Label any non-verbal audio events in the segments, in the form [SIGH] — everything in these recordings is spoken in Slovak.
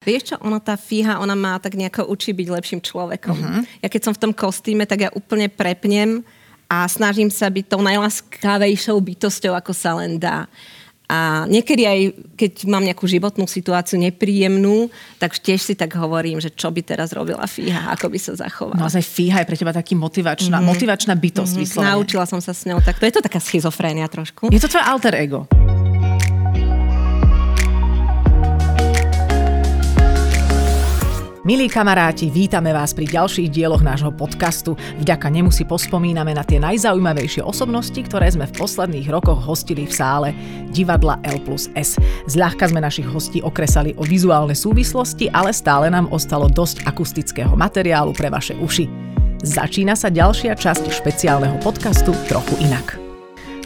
Vieš čo, ona tá fíha, ona má tak nejako učí byť lepším človekom. Uh-huh. Ja keď som v tom kostýme, tak ja úplne prepnem a snažím sa byť tou najláskavejšou bytosťou, ako sa len dá. A niekedy aj, keď mám nejakú životnú situáciu nepríjemnú, tak tiež si tak hovorím, že čo by teraz robila Fíha, ako by sa zachovala. No aj Fíha je pre teba taký motivačná, mm-hmm. motivačná bytosť mm-hmm. vyslovene. Naučila som sa s ňou takto. Je to taká schizofrénia trošku. Je to tvoje alter ego. Milí kamaráti, vítame vás pri ďalších dieloch nášho podcastu. Vďaka nemu si pospomíname na tie najzaujímavejšie osobnosti, ktoré sme v posledných rokoch hostili v sále divadla L plus S. Zľahka sme našich hostí okresali o vizuálne súvislosti, ale stále nám ostalo dosť akustického materiálu pre vaše uši. Začína sa ďalšia časť špeciálneho podcastu Trochu inak.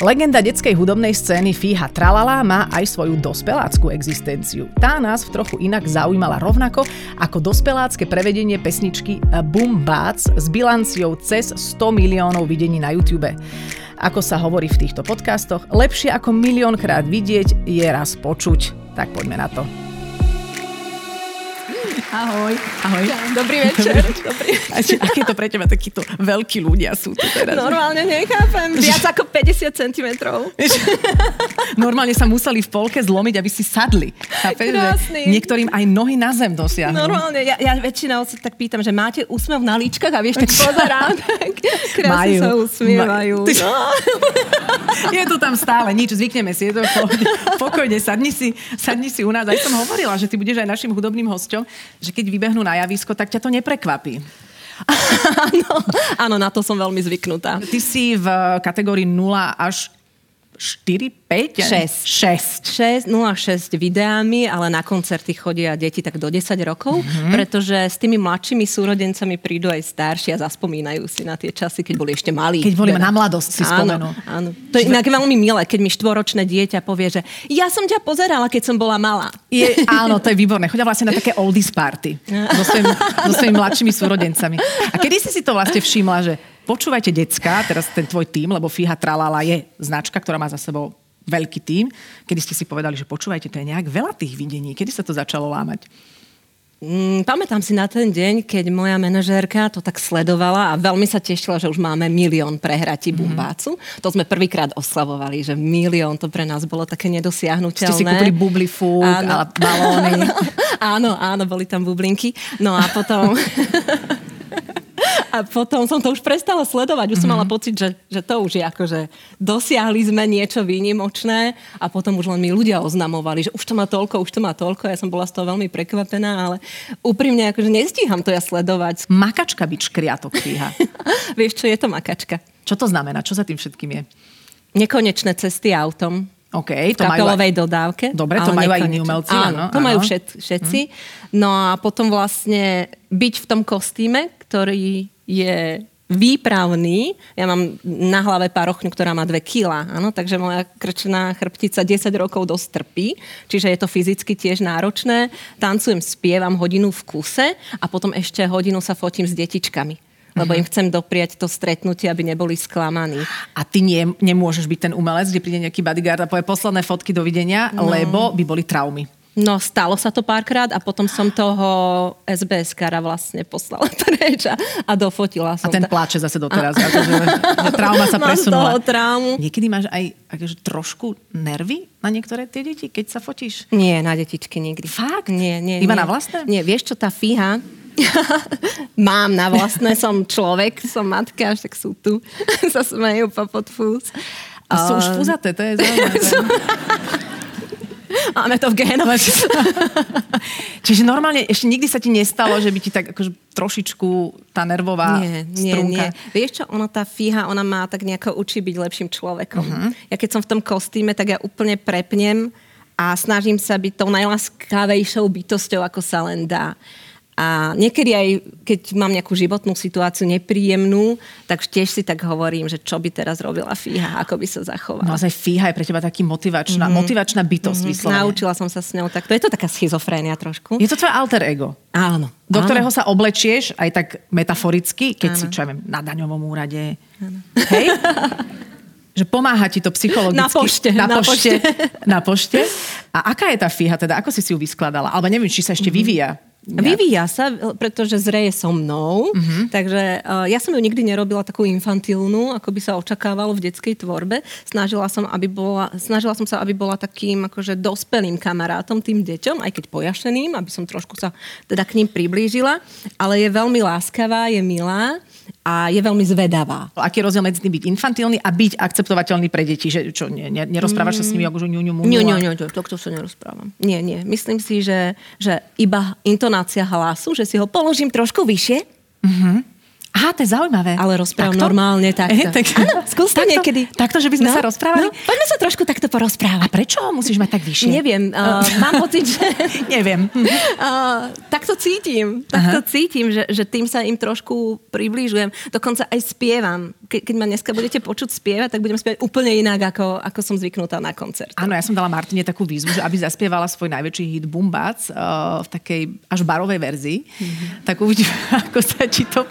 Legenda detskej hudobnej scény Fíha Tralala má aj svoju dospeláckú existenciu. Tá nás v trochu inak zaujímala rovnako ako dospelácké prevedenie pesničky Boom Bats s bilanciou cez 100 miliónov videní na YouTube. Ako sa hovorí v týchto podcastoch, lepšie ako miliónkrát vidieť je raz počuť. Tak poďme na to. Ahoj. Ahoj. Dobrý večer. Dobrý večer. A či, aké to pre teba takíto veľkí ľudia sú tu teraz? Normálne nechápem. Viac ako 50 cm. [LAUGHS] Normálne sa museli v polke zlomiť, aby si sadli. Chápeš, že niektorým aj nohy na zem dosiahnu. Normálne. Ja, ja väčšinou sa tak pýtam, že máte úsmev na líčkach a vieš, tak [LAUGHS] pozerám. krásne Majú. sa usmievajú. No. [LAUGHS] Je to tam stále, nič, zvykneme si, je to pokojne, sadni si, sadni si u nás. Aj som hovorila, že ty budeš aj našim hudobným hosťom, že keď vybehnú na javisko, tak ťa to neprekvapí. [LAUGHS] áno, áno, na to som veľmi zvyknutá. Ty si v kategórii 0 až 4, 5? 6. 6. 6, 0,6 videami, ale na koncerty chodia deti tak do 10 rokov, mm-hmm. pretože s tými mladšími súrodencami prídu aj starší a zaspomínajú si na tie časy, keď boli ešte malí. Keď boli teda. na mladosť si spomenú. Áno, áno. To je inak veľmi milé, keď mi štvoročné dieťa povie, že ja som ťa pozerala, keď som bola malá. Je, áno, to je výborné. Chodia vlastne na také oldies party [LAUGHS] so svojimi, so svojimi mladšími súrodencami. A kedy si si to vlastne všimla, že Počúvajte, decka, teraz ten tvoj tým, lebo Fíha Tralala je značka, ktorá má za sebou veľký tým. Kedy ste si povedali, že počúvajte, to je nejak veľa tých videní. Kedy sa to začalo lámať? Mm, pamätám si na ten deň, keď moja manažérka to tak sledovala a veľmi sa tešila, že už máme milión prehratí mm-hmm. bumbácu. To sme prvýkrát oslavovali, že milión to pre nás bolo také nedosiahnutelné. Ste si kúpili bubli fúk a balóny. [LAUGHS] áno, áno, boli tam bublinky. No a potom... [LAUGHS] A potom som to už prestala sledovať. Už som mm-hmm. mala pocit, že, že to už je akože dosiahli sme niečo výnimočné a potom už len mi ľudia oznamovali, že už to má toľko, už to má toľko. Ja som bola z toho veľmi prekvapená, ale úprimne akože nestíham to ja sledovať. Makačka byť škriatok kvíha. [LAUGHS] Vieš čo, je to makačka. Čo to znamená? Čo za tým všetkým je? Nekonečné cesty autom. OK, to v kapelovej majú... dodávke. Dobre, to majú aj iní umelci. Áno, áno to áno. majú všet, všetci. Hm. No a potom vlastne byť v tom kostýme, ktorý je výpravný. Ja mám na hlave parochňu, ktorá má 2 kg, áno, takže moja krčná chrbtica 10 rokov dosť trpí, čiže je to fyzicky tiež náročné. Tancujem, spievam hodinu v kuse a potom ešte hodinu sa fotím s detičkami lebo mhm. im chcem dopriať to stretnutie, aby neboli sklamaní. A ty nie, nemôžeš byť ten umelec, kde príde nejaký bodyguard a povie posledné fotky, dovidenia, no. lebo by boli traumy. No, stalo sa to párkrát a potom som toho SBS kara vlastne poslala [LAUGHS] preč a, a dofotila som. A ten pláče zase doteraz. A... Akože, že trauma sa [LAUGHS] presunula. Mám z toho traumu. Niekedy máš aj akože, trošku nervy na niektoré tie deti, keď sa fotíš? Nie, na detičky nikdy. Fakt? Nie, nie. Iba nie. na vlastné? Nie, vieš čo, tá fíha, [LAUGHS] Mám na vlastné, som človek, som matka, však sú tu. sa smejú po podfús. A sú už fúzaté, to je zaujímavé. Máme to v génove. [LAUGHS] Čiže normálne ešte nikdy sa ti nestalo, že by ti tak akože trošičku tá nervová nie, nie, strunka... Nie. Vieš čo, ona tá fíha, ona má tak nejako učí byť lepším človekom. Uh-huh. Ja keď som v tom kostýme, tak ja úplne prepnem a snažím sa byť tou najláskavejšou bytosťou, ako sa len dá. A niekedy aj, keď mám nejakú životnú situáciu nepríjemnú, tak tiež si tak hovorím, že čo by teraz robila Fíha, ako by sa zachovala. No aj Fíha je pre teba taký motivačná, mm-hmm. motivačná bytosť mm-hmm. vyslovene. Naučila som sa s ňou tak. To je to taká schizofrénia trošku. Je to tvoje alter ego. Áno. Do áno. ktorého sa oblečieš aj tak metaforicky, keď áno. si, čo ja viem, na daňovom úrade. Áno. Hej? [LAUGHS] Že pomáha ti to psychologicky. Na pošte. Na, na pošte. Na pošte. A aká je tá fíha teda? Ako si si ju vyskladala? Alebo neviem, či sa ešte mm-hmm. vyvíja. Vyvíja sa, pretože zreje so mnou, uh-huh. takže uh, ja som ju nikdy nerobila takú infantilnú, ako by sa očakávalo v detskej tvorbe. Snažila som, aby bola, snažila som sa, aby bola takým akože dospelým kamarátom tým deťom, aj keď pojašeným, aby som trošku sa teda k ním priblížila, ale je veľmi láskavá, je milá a je veľmi zvedavá. Aký je rozdiel medzi tým byť infantilný a byť akceptovateľný pre deti? Že čo, ne, ne, nerozprávaš mm. sa s nimi ako ňu, ňu, ňu, Nie, nie, nie, to, to sa nerozprávam. Nie, nie. Myslím si, že, že iba intonácia hlasu, že si ho položím trošku vyššie mm-hmm Aha, to je zaujímavé. Ale rozprávam normálne [LAUGHS] takto. E, tak... Áno, skús to takto, niekedy. Takto, že by sme no, sa rozprávali? No, poďme sa trošku takto porozprávať. A prečo musíš mať tak vyššie? Neviem, uh, [LAUGHS] mám pocit, že... [LAUGHS] Neviem. Uh, tak to cítim. Tak to cítim, že, že tým sa im trošku priblížujem. Dokonca aj spievam. Ke, keď ma dneska budete počuť spievať, tak budem spievať úplne inak, ako, ako som zvyknutá na koncert. Áno, ja som dala Martine takú výzvu, že aby zaspievala svoj najväčší hit Bumbac uh, v takej až barovej verzii. Mm-hmm. Tak uvidíme, ako sa ti to...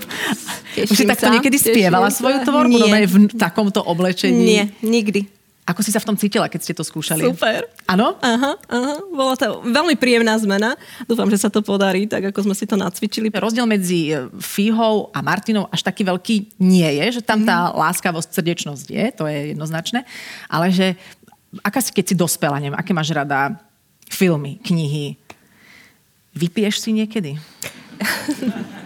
Už si takto niekedy spievala svoju tvorbu? Nie. v takomto oblečení? Nie, nikdy. Ako si sa v tom cítila, keď ste to skúšali? Super. Áno? Aha, aha. Bola to veľmi príjemná zmena. Dúfam, že sa to podarí, tak ako sme si to nacvičili. Rozdiel medzi e, Fíhou a Martinou až taký veľký nie je, že tam tá mm. láskavosť, srdečnosť je, to je jednoznačné, ale že aká si, keď si dospela, neviem, aké máš rada filmy, knihy, vypiješ si niekedy? [LAUGHS]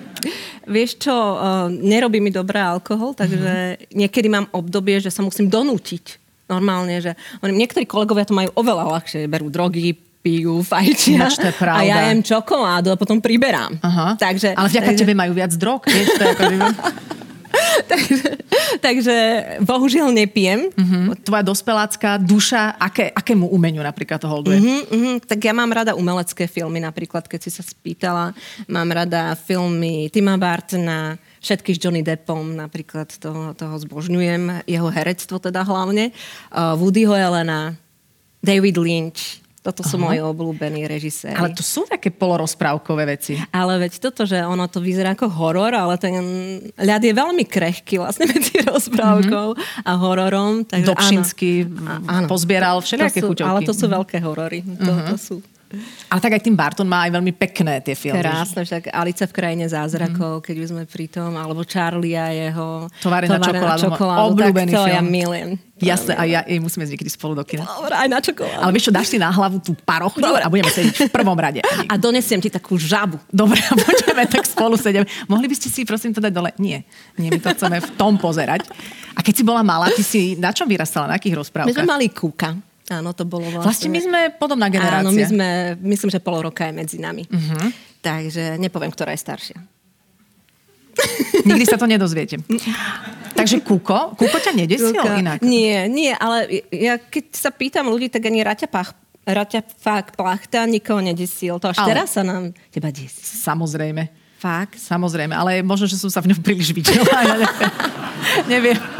Vieš čo, uh, nerobí mi dobré alkohol, takže mm-hmm. niekedy mám obdobie, že sa musím donútiť. Normálne, že niektorí kolegovia to majú oveľa ľahšie, berú drogy, pijú, fajčia to je pravda. a ja jem čokoládu a potom priberám. Aha. Takže, Ale vďaka takže... tebe majú viac drog, vieš, to je ako... [LAUGHS] [LAUGHS] takže, takže bohužiaľ nepijem. Uh-huh. Tvoja dospelácká duša, aké, akému umeniu napríklad to holduje? Uh-huh, uh-huh. Tak ja mám rada umelecké filmy, napríklad, keď si sa spýtala. Mám rada filmy Tima Bartona, všetky s Johnny Deppom, napríklad toho, toho zbožňujem, jeho herectvo teda hlavne. Uh, Woodyho Elena, David Lynch, toto sú moji obľúbení režiséri. Ale to sú také polorozprávkové veci. Ale veď toto, že ono to vyzerá ako horor, ale ten ľad je veľmi krehký vlastne [LAUGHS] medzi rozprávkou mm-hmm. a hororom. Takže Dobšinský áno, pozbieral všetky chuťovky. Ale to sú veľké horory. To, mm-hmm. to sú ale tak aj tým Barton má aj veľmi pekné tie filmy. Krásne, však Alice v krajine zázrakov, mm. keď už sme pri tom, alebo Charlie a jeho Tovare na čokoládu, čokoládu obľúbený tak to film. ja milujem. Jasne, a ja jej musíme niekedy spolu do kina. Dobre, aj na čokoládu. Ale vieš čo, dáš si na hlavu tú parochňu a budeme sedieť v prvom rade. A donesiem ti takú žabu. Dobre, a budeme tak spolu sedieť. Mohli by ste si prosím to dať dole? Nie. Nie, my to chceme v tom pozerať. A keď si bola malá, ty si na čom vyrastala? Na akých rozprávkach? My sme mali kúka. Áno, to bolo vlastne... Vlastne my sme podobná generácia. Áno, my sme, myslím, že pol roka je medzi nami. Uh-huh. Takže nepoviem, ktorá je staršia. Nikdy sa to nedozviete. Takže Kuko? Kuko ťa nedesil Kuka. inak? Nie, nie, ale ja keď sa pýtam ľudí, tak ani Raťa Pach, Raťa fakt plachta nikoho nedesil. To až ale... teraz sa nám teba desí. Samozrejme. Fakt? Samozrejme, ale možno, že som sa v ňom príliš videla. Neviem. [LAUGHS]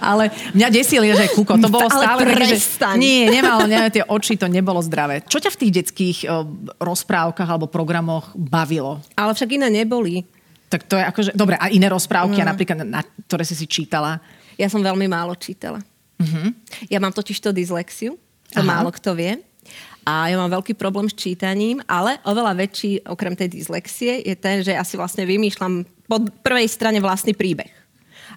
Ale mňa desil je, že kuko. To bolo [LAUGHS] stále také, že... Nie, nemal, ne, tie oči, to nebolo zdravé. Čo ťa v tých detských uh, rozprávkach alebo programoch bavilo? Ale však iné neboli. Tak to je akože... Dobre, a iné rozprávky, a napríklad, na, ktoré si si čítala? Ja som veľmi málo čítala. Uh-huh. Ja mám totiž to dyslexiu, to Aha. málo kto vie. A ja mám veľký problém s čítaním, ale oveľa väčší, okrem tej dyslexie, je ten, že ja si vlastne vymýšľam po prvej strane vlastný príbeh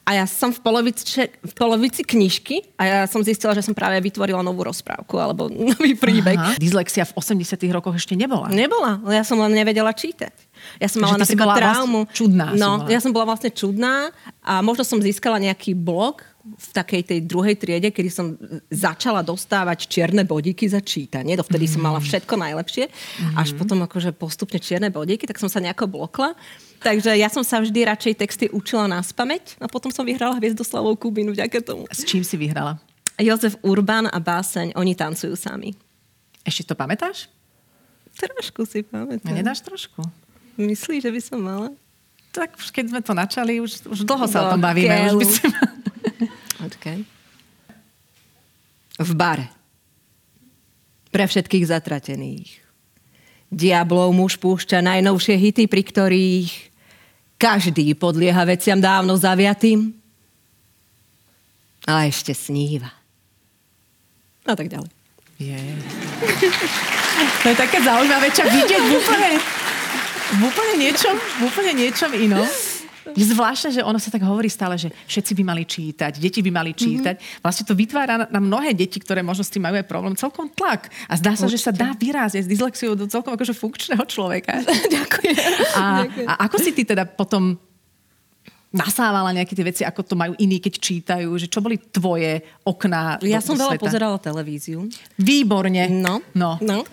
a ja som v polovici, v polovici knižky a ja som zistila, že som práve vytvorila novú rozprávku alebo [LAUGHS] nový príbeh. Aha. Dyslexia v 80 rokoch ešte nebola? Nebola, ja som len nevedela čítať. Ja som mala napríklad traumu. Vlastne čudná. No, ja som bola vlastne čudná a možno som získala nejaký blog v takej tej druhej triede, kedy som začala dostávať čierne bodíky za čítanie, dovtedy mm. som mala všetko najlepšie, mm. až potom akože postupne čierne bodíky, tak som sa nejako blokla. Takže ja som sa vždy radšej texty učila na spameť a potom som vyhrala Hviezdoslavou Kubinu vďaka tomu. S čím si vyhrala? Jozef Urban a báseň Oni tancujú sami. Ešte to pamätáš? Trošku si pamätám. A nedáš trošku? Myslíš, že by som mala? Tak keď sme to načali, už, už dlho sa o tom bavíme. Už by si... [LAUGHS] Okay. V bare. Pre všetkých zatratených. Diablov muž púšťa najnovšie hity, pri ktorých každý podlieha veciam dávno zaviatým. Ale ešte sníva. A tak ďalej. Je. [LAUGHS] To je také zaujímavé, čo vidieť úplne, v úplne niečom, v úplne niečom inom. Je zvláštne, že ono sa tak hovorí stále, že všetci by mali čítať, deti by mali čítať. Mm-hmm. Vlastne to vytvára na mnohé deti, ktoré možno s tým majú aj problém, celkom tlak. A zdá sa, Určite. že sa dá vyráziť s dyslexiou do celkom akože funkčného človeka. [LAUGHS] Ďakujem. A, a ako si ty teda potom nasávala nejaké tie veci, ako to majú iní, keď čítajú, že čo boli tvoje okná Ja som do veľa sveta? pozerala televíziu. Výborne. No, no. no.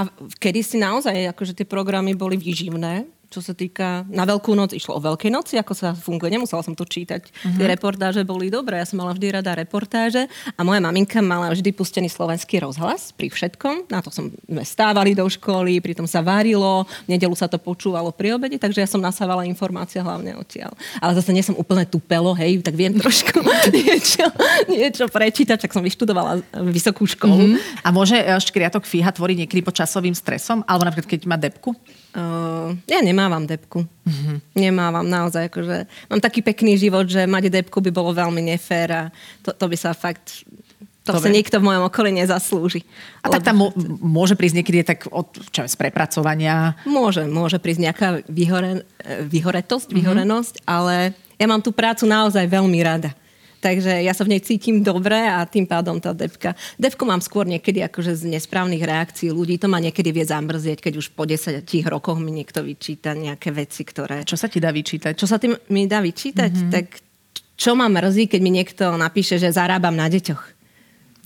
A kedy si naozaj, akože tie programy boli výživné, čo sa týka, na Veľkú noc išlo o Veľkej noci, ako sa funguje, nemusela som to čítať. Uh-huh. Tie reportáže boli dobré, ja som mala vždy rada reportáže a moja maminka mala vždy pustený slovenský rozhlas pri všetkom. Na to som sme stávali do školy, pritom sa varilo, v nedelu sa to počúvalo pri obede, takže ja som nasávala informácie hlavne odtiaľ. Ale zase nie som úplne tupelo, hej, tak viem trošku [LAUGHS] niečo, niečo prečítať, tak som vyštudovala vysokú školu. Uh-huh. A môže eh, škriatok fíha tvoriť niekedy pod časovým stresom? Alebo napríklad, keď má depku? Uh, ja nemávam depku. Uh-huh. Nemávam naozaj. Akože, mám taký pekný život, že mať depku by bolo veľmi nefér a to, to by sa fakt... To Dobre. sa nikto v mojom okolí nezaslúži. A tak tam môže prísť niekedy tak od čo, z prepracovania? Môže, môže prísť nejaká vyhore, vyhoretosť, uh-huh. vyhorenosť, ale ja mám tú prácu naozaj veľmi rada. Takže ja sa v nej cítim dobre a tým pádom tá depka. Depku mám skôr niekedy akože z nesprávnych reakcií ľudí. To ma niekedy vie zamrzieť, keď už po 10 rokoch mi niekto vyčíta nejaké veci, ktoré... Čo sa ti dá vyčítať? Čo sa tým mi dá vyčítať? Mm-hmm. Tak čo ma mrzí, keď mi niekto napíše, že zarábam na deťoch?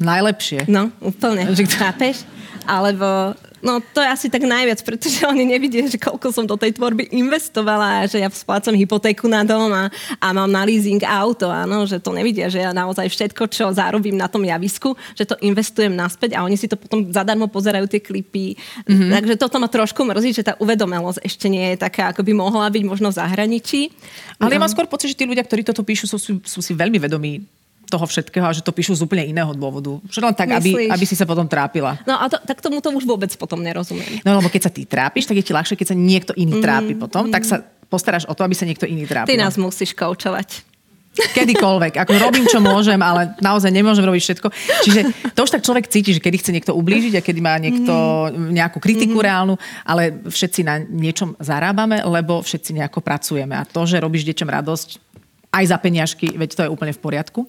Najlepšie. No, úplne. Chápeš? Alebo No to je asi tak najviac, pretože oni nevidia, že koľko som do tej tvorby investovala, že ja splácam hypotéku na dom a, a mám na leasing auto, áno, že to nevidia, že ja naozaj všetko, čo zarobím na tom javisku, že to investujem naspäť a oni si to potom zadarmo pozerajú tie klipy. Mm-hmm. Takže toto ma trošku mrzí, že tá uvedomelosť ešte nie je taká, ako by mohla byť možno v zahraničí. Ale ja mám skôr pocit, že tí ľudia, ktorí toto píšu, sú, sú, sú si veľmi vedomí toho všetkého a že to píšu z úplne iného dôvodu. Že len tak, aby, aby si sa potom trápila. No a to, tak tomu to už vôbec potom nerozumiem. No lebo keď sa ty trápiš, tak je ti ľahšie, keď sa niekto iný mm, trápi potom, mm. tak sa postaráš o to, aby sa niekto iný trápil. Ty nás musíš koučovať. Kedykoľvek. Ako robím, čo môžem, ale naozaj nemôžem robiť všetko. Čiže to už tak človek cíti, že kedy chce niekto ublížiť a kedy má niekto mm. nejakú kritiku mm. reálnu, ale všetci na niečom zarábame, lebo všetci nejako pracujeme. A to, že robíš deťom radosť, aj za peniažky, veď to je úplne v poriadku.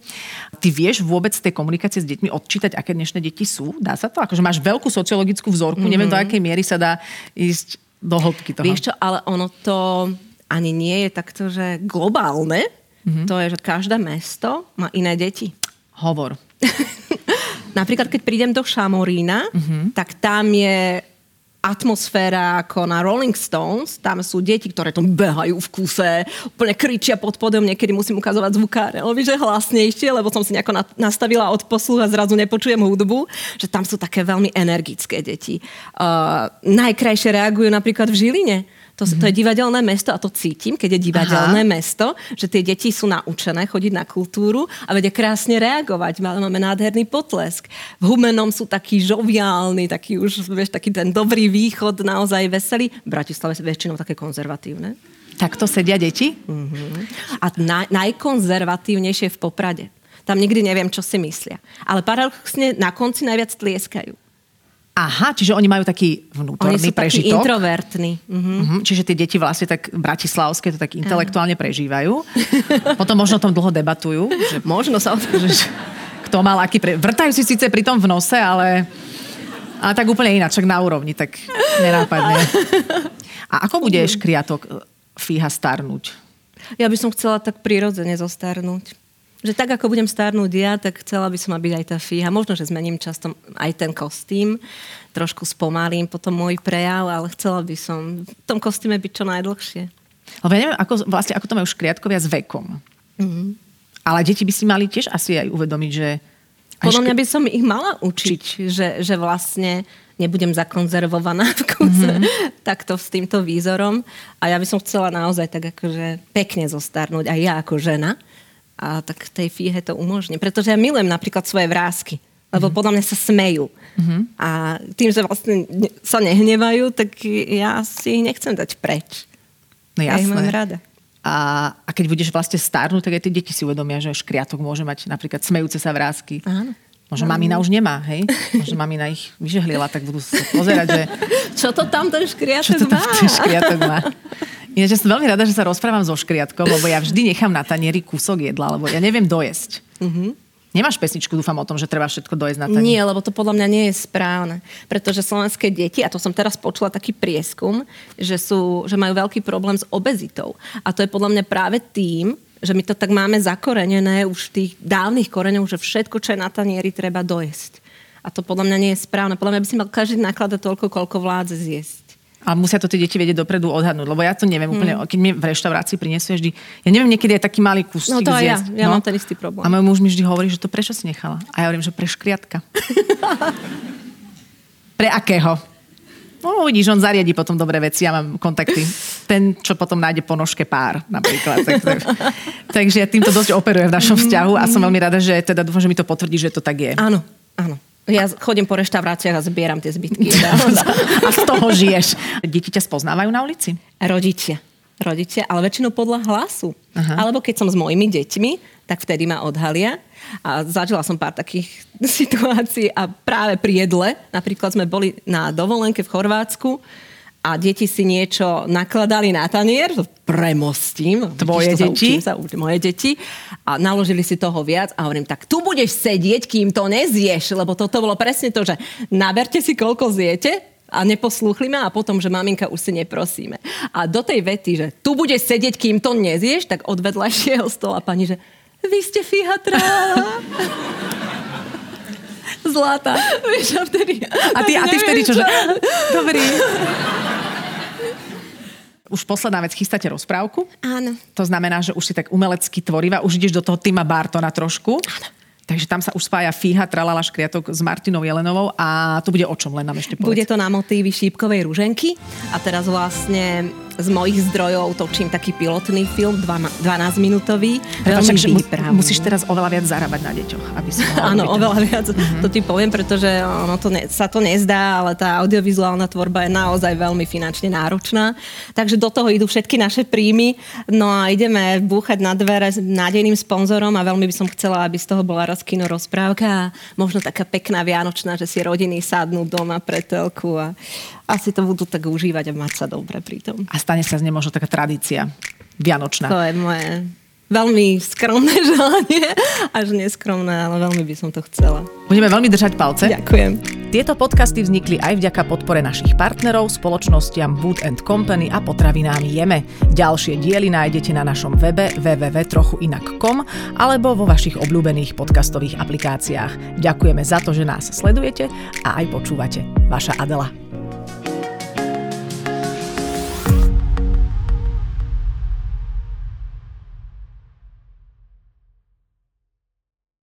Ty vieš vôbec z tej komunikácie s deťmi odčítať, aké dnešné deti sú? Dá sa to? Akože máš veľkú sociologickú vzorku, mm-hmm. neviem do akej miery sa dá ísť do hĺbky toho. Vieš čo, ale ono to ani nie je takto, že globálne. Mm-hmm. To je, že každé mesto má iné deti. Hovor. [LAUGHS] Napríklad, keď prídem do Šamorína, mm-hmm. tak tam je atmosféra ako na Rolling Stones. Tam sú deti, ktoré tam behajú v kuse, úplne kričia pod podom, niekedy musím ukazovať zvukáreľovi, že hlasnejšie, lebo som si nejako nastavila od posluch a zrazu nepočujem hudbu, že tam sú také veľmi energické deti. Uh, najkrajšie reagujú napríklad v Žiline to, mm-hmm. to je divadelné mesto a to cítim, keď je divadelné Aha. mesto, že tie deti sú naučené chodiť na kultúru a vedia krásne reagovať. Máme nádherný potlesk. V Humenom sú takí žoviálni, taký už, vieš, taký ten dobrý východ, naozaj veselý. V Bratislave sú väčšinou také konzervatívne. Takto sedia deti? Mm-hmm. A naj, najkonzervatívnejšie v Poprade. Tam nikdy neviem, čo si myslia. Ale paradoxne na konci najviac tlieskajú. Aha, čiže oni majú taký vnútorný oni sú prežitok. Takí introvertní. Uh-huh. Uh-huh, čiže tie deti vlastne tak bratislavské to tak intelektuálne prežívajú. [LAUGHS] Potom možno o tom dlho debatujú. Že, [LAUGHS] možno sa o tom... Že, kto mal aký... Pre... Vrtajú si síce pri tom v nose, ale... Ale tak úplne ináč, na úrovni, tak nenápadne. [LAUGHS] A ako bude škriatok fíha starnúť? Ja by som chcela tak prirodzene zostarnúť že tak, ako budem starnúť ja, tak chcela by som, byť aj tá fíha. Možno, že zmením často aj ten kostým, trošku spomalím potom môj prejav, ale chcela by som v tom kostýme byť čo najdlhšie. Lebo ja neviem, ako, vlastne, ako to majú škriatkovia s vekom. Mm-hmm. Ale deti by si mali tiež asi aj uvedomiť, že... Podľa mňa by som ich mala učiť, učiť. Že, že vlastne nebudem zakonzervovaná v kuse mm-hmm. takto s týmto výzorom. A ja by som chcela naozaj tak akože pekne zostarnúť aj ja ako žena a tak tej fíhe to umožní. Pretože ja milujem napríklad svoje vrázky, lebo mm-hmm. podľa mňa sa smejú. Mm-hmm. A tým, že vlastne sa nehnevajú, tak ja si ich nechcem dať preč. No jasné. Ja ich mám rada. A, a keď budeš vlastne starnúť, tak aj tie deti si uvedomia, že škriatok môže mať napríklad smejúce sa vrázky. Áno. Možno mamina už nemá, hej? Možno mamina ich vyžehlila, tak budú sa pozerať, že... Čo to tam ten škriatok Čo to tam má? ten škriatok má? Ináč ja som veľmi rada, že sa rozprávam so škriatkom, lebo ja vždy nechám na tanieri kúsok jedla, lebo ja neviem dojesť. Mm-hmm. Nemáš pesničku, dúfam o tom, že treba všetko dojesť na tanieri. Nie, lebo to podľa mňa nie je správne. Pretože slovenské deti, a to som teraz počula taký prieskum, že, sú, že majú veľký problém s obezitou. A to je podľa mňa práve tým, že my to tak máme zakorenené už v tých dávnych koreňoch, že všetko, čo je na tanieri, treba dojesť. A to podľa mňa nie je správne. Podľa mňa by si mal každý nakladať toľko, koľko vládze zjesť. A musia to tie deti vedieť dopredu odhadnúť, lebo ja to neviem hmm. úplne, keď mi v reštaurácii prinesú vždy, ja neviem, niekedy je taký malý kus. No to aj ja, ja no. mám ten istý problém. A môj muž mi vždy hovorí, že to prečo si nechala? A ja hovorím, že pre škriatka. [LAUGHS] pre akého? No uvidíš, on zariadi potom dobré veci, ja mám kontakty. Ten, čo potom nájde po nožke pár, napríklad. Tak, tak, takže ja týmto dosť operujem v našom vzťahu a som veľmi rada, že teda dúfam, že mi to potvrdí, že to tak je. Áno, áno. Ja chodím po reštauráciách a zbieram tie zbytky. [LAUGHS] a z toho žiješ. Deti ťa spoznávajú na ulici? Rodičia. Rodičia, ale väčšinou podľa hlasu. Aha. Alebo keď som s mojimi deťmi, tak vtedy ma odhalia. A zažila som pár takých [LAUGHS] situácií a práve pri jedle, napríklad sme boli na dovolenke v Chorvátsku a deti si niečo nakladali na tanier, premostím. Tvoje deti? Sa, sa, moje deti. A naložili si toho viac a hovorím, tak tu budeš sedieť, kým to nezješ, lebo toto bolo presne to, že naberte si, koľko zjete, a neposlúchli ma a potom, že maminka už si neprosíme. A do tej vety, že tu budeš sedieť, kým to nezieš, tak od vedľajšieho stola pani, že vy ste fíha tráva. Zlata. Vieš, a vtedy... A ty, a ty vtedy čo, čo? Dobrý. Už posledná vec, chystáte rozprávku? Áno. To znamená, že už si tak umelecky tvorivá, už ideš do toho Tima Bartona trošku. Áno. Takže tam sa už spája Fíha, Tralala, Škriatok s Martinou Jelenovou a to bude o čom len nám ešte povedz. Bude to na motívy šípkovej ruženky a teraz vlastne z mojich zdrojov točím taký pilotný film, 12 minútový. Veľmi mu, musíš teraz oveľa viac zarábať na deťoch, aby si [LAUGHS] Áno, oveľa viac. Uh-huh. To ti poviem, pretože ono to ne, sa to nezdá, ale tá audiovizuálna tvorba je naozaj veľmi finančne náročná. Takže do toho idú všetky naše príjmy. No a ideme búchať na dvere s nádejným sponzorom a veľmi by som chcela, aby z toho bola raz kino rozprávka a možno taká pekná vianočná, že si rodiny sadnú doma pre telku a asi to budú tak užívať a mať sa dobre pri tom. A stane sa z nej možno taká tradícia vianočná. To je moje veľmi skromné [LAUGHS] želanie, až neskromné, ale veľmi by som to chcela. Budeme veľmi držať palce. Ďakujem. Tieto podcasty vznikli aj vďaka podpore našich partnerov, spoločnostiam Wood and Company a potravinám Jeme. Ďalšie diely nájdete na našom webe www.trochuinak.com alebo vo vašich obľúbených podcastových aplikáciách. Ďakujeme za to, že nás sledujete a aj počúvate. Vaša Adela.